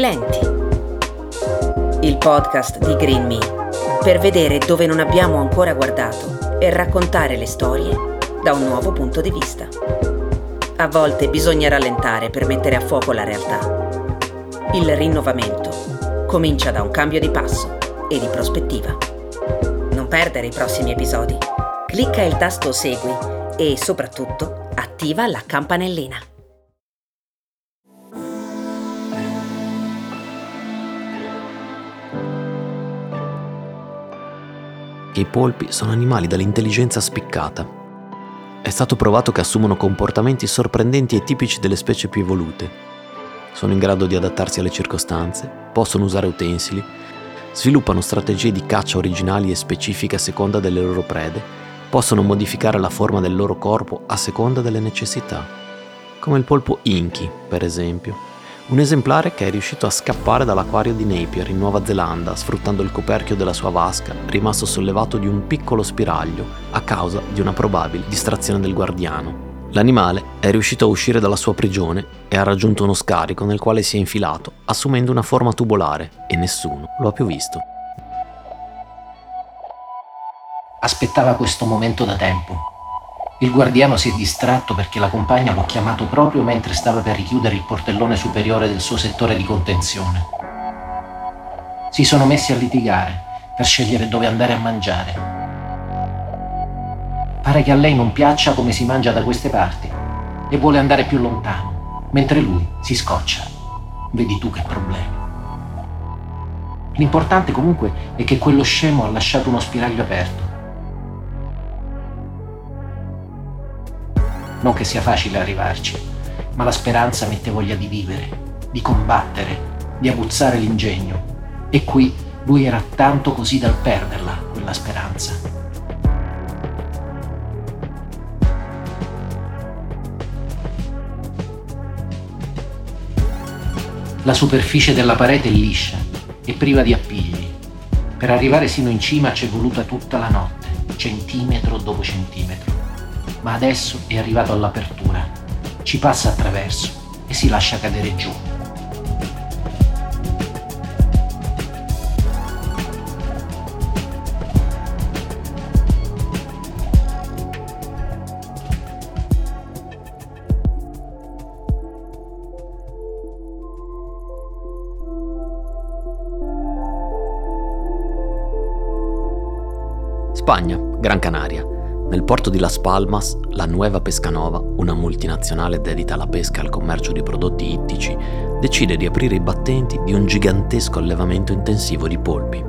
Lenti. Il podcast di Green Me per vedere dove non abbiamo ancora guardato e raccontare le storie da un nuovo punto di vista. A volte bisogna rallentare per mettere a fuoco la realtà. Il rinnovamento comincia da un cambio di passo e di prospettiva. Non perdere i prossimi episodi. Clicca il tasto Segui e soprattutto attiva la campanellina. I polpi sono animali dall'intelligenza spiccata. È stato provato che assumono comportamenti sorprendenti e tipici delle specie più evolute. Sono in grado di adattarsi alle circostanze, possono usare utensili, sviluppano strategie di caccia originali e specifiche a seconda delle loro prede, possono modificare la forma del loro corpo a seconda delle necessità, come il polpo Inky, per esempio, un esemplare che è riuscito a scappare dall'acquario di Napier in Nuova Zelanda sfruttando il coperchio della sua vasca, rimasto sollevato di un piccolo spiraglio a causa di una probabile distrazione del guardiano. L'animale è riuscito a uscire dalla sua prigione e ha raggiunto uno scarico nel quale si è infilato, assumendo una forma tubolare, e nessuno lo ha più visto. Aspettava questo momento da tempo il guardiano si è distratto perché la compagna l'ho chiamato proprio mentre stava per richiudere il portellone superiore del suo settore di contenzione. Si sono messi a litigare per scegliere dove andare a mangiare. Pare che a lei non piaccia come si mangia da queste parti e vuole andare più lontano, mentre lui si scoccia. Vedi tu che problemi. L'importante comunque è che quello scemo ha lasciato uno spiraglio aperto Non che sia facile arrivarci, ma la speranza mette voglia di vivere, di combattere, di abuzzare l'ingegno. E qui lui era tanto così dal perderla, quella speranza. La superficie della parete è liscia e priva di appigli. Per arrivare sino in cima ci è voluta tutta la notte, centimetro dopo centimetro ma adesso è arrivato all'apertura. Ci passa attraverso e si lascia cadere giù. Spagna, Gran Canaria. Nel porto di Las Palmas, la Nueva Pescanova, una multinazionale dedita alla pesca e al commercio di prodotti ittici, decide di aprire i battenti di un gigantesco allevamento intensivo di polpi.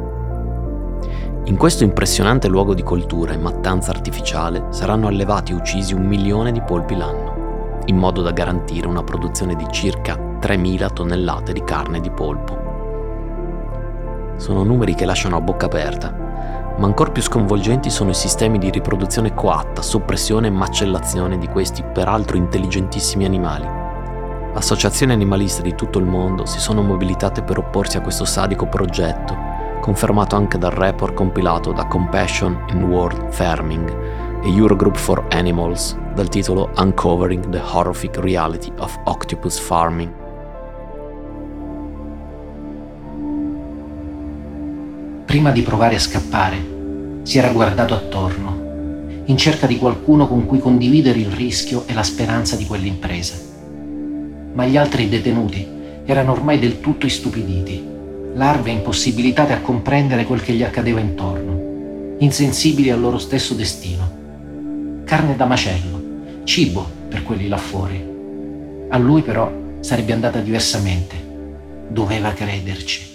In questo impressionante luogo di coltura e mattanza artificiale saranno allevati e uccisi un milione di polpi l'anno, in modo da garantire una produzione di circa 3.000 tonnellate di carne di polpo. Sono numeri che lasciano a bocca aperta ma ancora più sconvolgenti sono i sistemi di riproduzione coatta, soppressione e macellazione di questi peraltro intelligentissimi animali. Associazioni animaliste di tutto il mondo si sono mobilitate per opporsi a questo sadico progetto, confermato anche dal report compilato da Compassion in World Farming e Eurogroup for Animals dal titolo Uncovering the Horrific Reality of Octopus Farming. Prima di provare a scappare, si era guardato attorno, in cerca di qualcuno con cui condividere il rischio e la speranza di quell'impresa. Ma gli altri detenuti erano ormai del tutto istupiditi, larve impossibilitate a comprendere quel che gli accadeva intorno, insensibili al loro stesso destino. Carne da macello, cibo per quelli là fuori. A lui però sarebbe andata diversamente. Doveva crederci.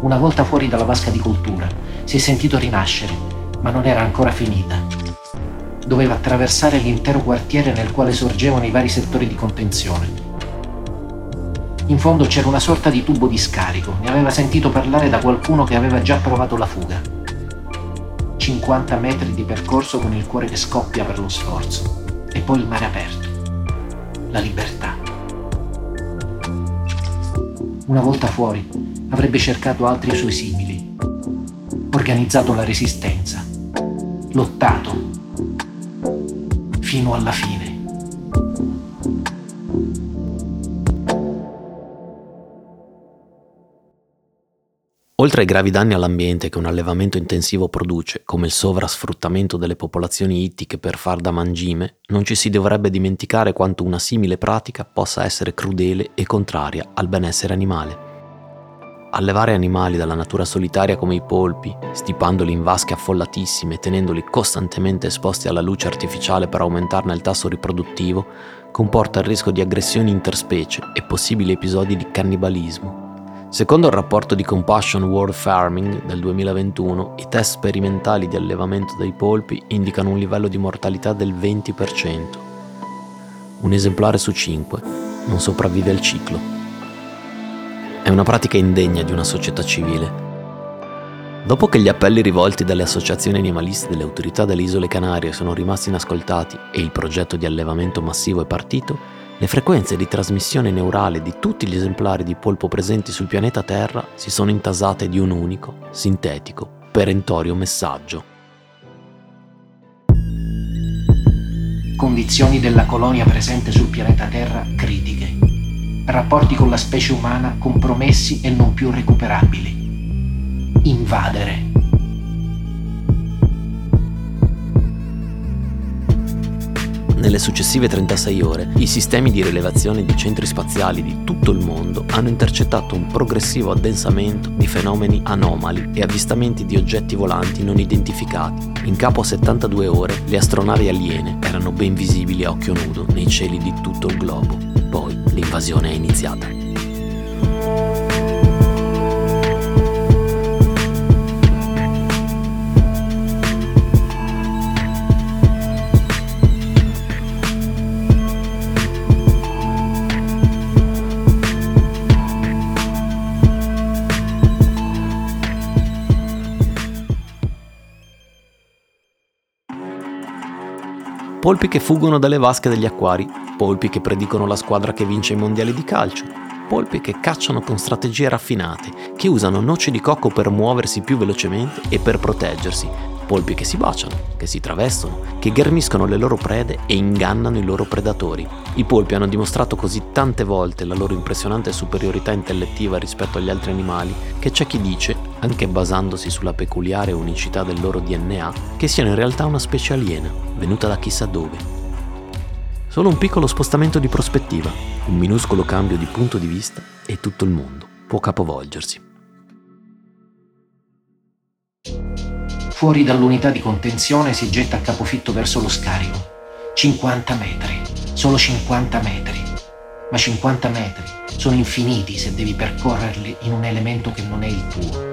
Una volta fuori dalla vasca di cultura, si è sentito rinascere, ma non era ancora finita. Doveva attraversare l'intero quartiere nel quale sorgevano i vari settori di contenzione. In fondo c'era una sorta di tubo di scarico, ne aveva sentito parlare da qualcuno che aveva già provato la fuga. 50 metri di percorso con il cuore che scoppia per lo sforzo. E poi il mare aperto. La libertà. Una volta fuori, avrebbe cercato altri suoi simili, organizzato la resistenza, lottato fino alla fine. Oltre ai gravi danni all'ambiente che un allevamento intensivo produce, come il sovrasfruttamento delle popolazioni ittiche per far da mangime, non ci si dovrebbe dimenticare quanto una simile pratica possa essere crudele e contraria al benessere animale. Allevare animali dalla natura solitaria come i polpi, stipandoli in vasche affollatissime e tenendoli costantemente esposti alla luce artificiale per aumentarne il tasso riproduttivo, comporta il rischio di aggressioni interspecie e possibili episodi di cannibalismo. Secondo il rapporto di Compassion World Farming del 2021, i test sperimentali di allevamento dei polpi indicano un livello di mortalità del 20%. Un esemplare su cinque non sopravvive al ciclo. È una pratica indegna di una società civile. Dopo che gli appelli rivolti dalle associazioni animaliste delle autorità delle isole Canarie sono rimasti inascoltati e il progetto di allevamento massivo è partito, le frequenze di trasmissione neurale di tutti gli esemplari di polpo presenti sul pianeta Terra si sono intasate di un unico, sintetico, perentorio messaggio. Condizioni della colonia presente sul pianeta Terra critiche. Rapporti con la specie umana compromessi e non più recuperabili. Invadere Nelle successive 36 ore, i sistemi di rilevazione di centri spaziali di tutto il mondo hanno intercettato un progressivo addensamento di fenomeni anomali e avvistamenti di oggetti volanti non identificati. In capo a 72 ore, le astronavi aliene erano ben visibili a occhio nudo nei cieli di tutto il globo. Poi l'invasione è iniziata. polpi che fuggono dalle vasche degli acquari, polpi che predicono la squadra che vince i mondiali di calcio, polpi che cacciano con strategie raffinate, che usano noci di cocco per muoversi più velocemente e per proteggersi, polpi che si baciano, che si travestono, che ghermiscono le loro prede e ingannano i loro predatori. I polpi hanno dimostrato così tante volte la loro impressionante superiorità intellettiva rispetto agli altri animali che c'è chi dice, anche basandosi sulla peculiare unicità del loro DNA, che siano in realtà una specie aliena, venuta da chissà dove. Solo un piccolo spostamento di prospettiva, un minuscolo cambio di punto di vista e tutto il mondo può capovolgersi. Fuori dall'unità di contenzione si getta a capofitto verso lo scarico. 50 metri, solo 50 metri. Ma 50 metri sono infiniti se devi percorrerli in un elemento che non è il tuo.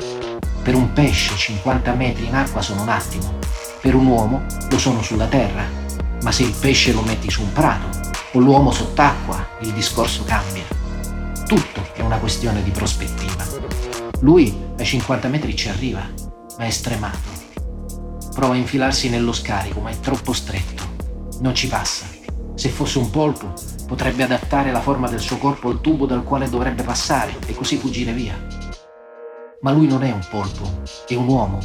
Per un pesce 50 metri in acqua sono un attimo, per un uomo lo sono sulla terra, ma se il pesce lo metti su un prato o l'uomo sott'acqua, il discorso cambia. Tutto è una questione di prospettiva. Lui ai 50 metri ci arriva, ma è stremato Prova a infilarsi nello scarico, ma è troppo stretto. Non ci passa. Se fosse un polpo, potrebbe adattare la forma del suo corpo al tubo dal quale dovrebbe passare e così fuggire via. Ma lui non è un polpo, è un uomo,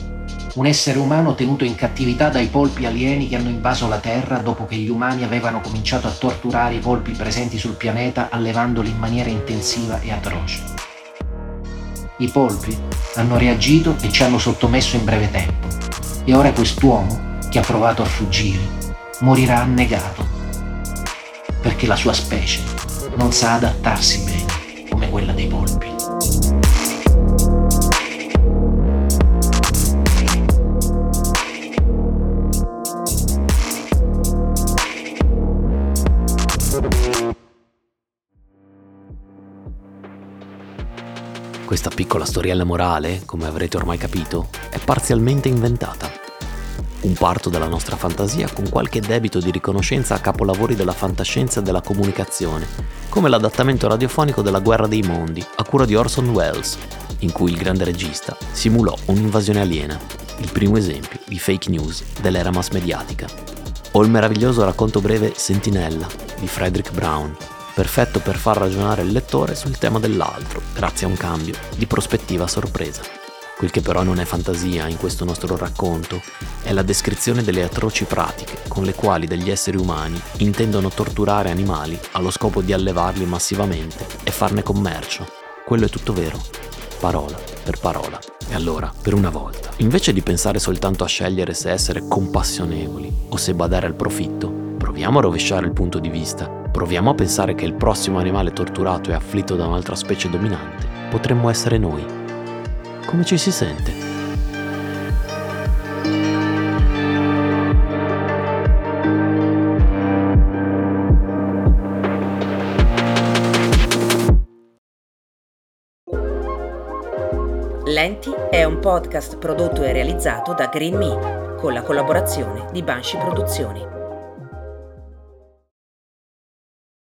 un essere umano tenuto in cattività dai polpi alieni che hanno invaso la Terra dopo che gli umani avevano cominciato a torturare i polpi presenti sul pianeta allevandoli in maniera intensiva e atroce. I polpi hanno reagito e ci hanno sottomesso in breve tempo e ora quest'uomo, che ha provato a fuggire, morirà annegato, perché la sua specie non sa adattarsi bene come quella dei polpi. Piccola storiella morale, come avrete ormai capito, è parzialmente inventata. Un parto della nostra fantasia con qualche debito di riconoscenza a capolavori della fantascienza e della comunicazione, come l'adattamento radiofonico della Guerra dei Mondi, a cura di Orson Welles, in cui il grande regista simulò un'invasione aliena, il primo esempio di fake news dell'era mass mediatica. O il meraviglioso racconto breve Sentinella di Frederick Brown, perfetto per far ragionare il lettore sul tema dell'altro, grazie a un cambio di prospettiva sorpresa. Quel che però non è fantasia in questo nostro racconto è la descrizione delle atroci pratiche con le quali degli esseri umani intendono torturare animali allo scopo di allevarli massivamente e farne commercio. Quello è tutto vero. Parola. per parola. E allora, per una volta, invece di pensare soltanto a scegliere se essere compassionevoli o se badare al profitto, proviamo a rovesciare il punto di vista. Proviamo a pensare che il prossimo animale torturato e afflitto da un'altra specie dominante potremmo essere noi. Come ci si sente? Lenti è un podcast prodotto e realizzato da Green Me con la collaborazione di Banshee Produzioni.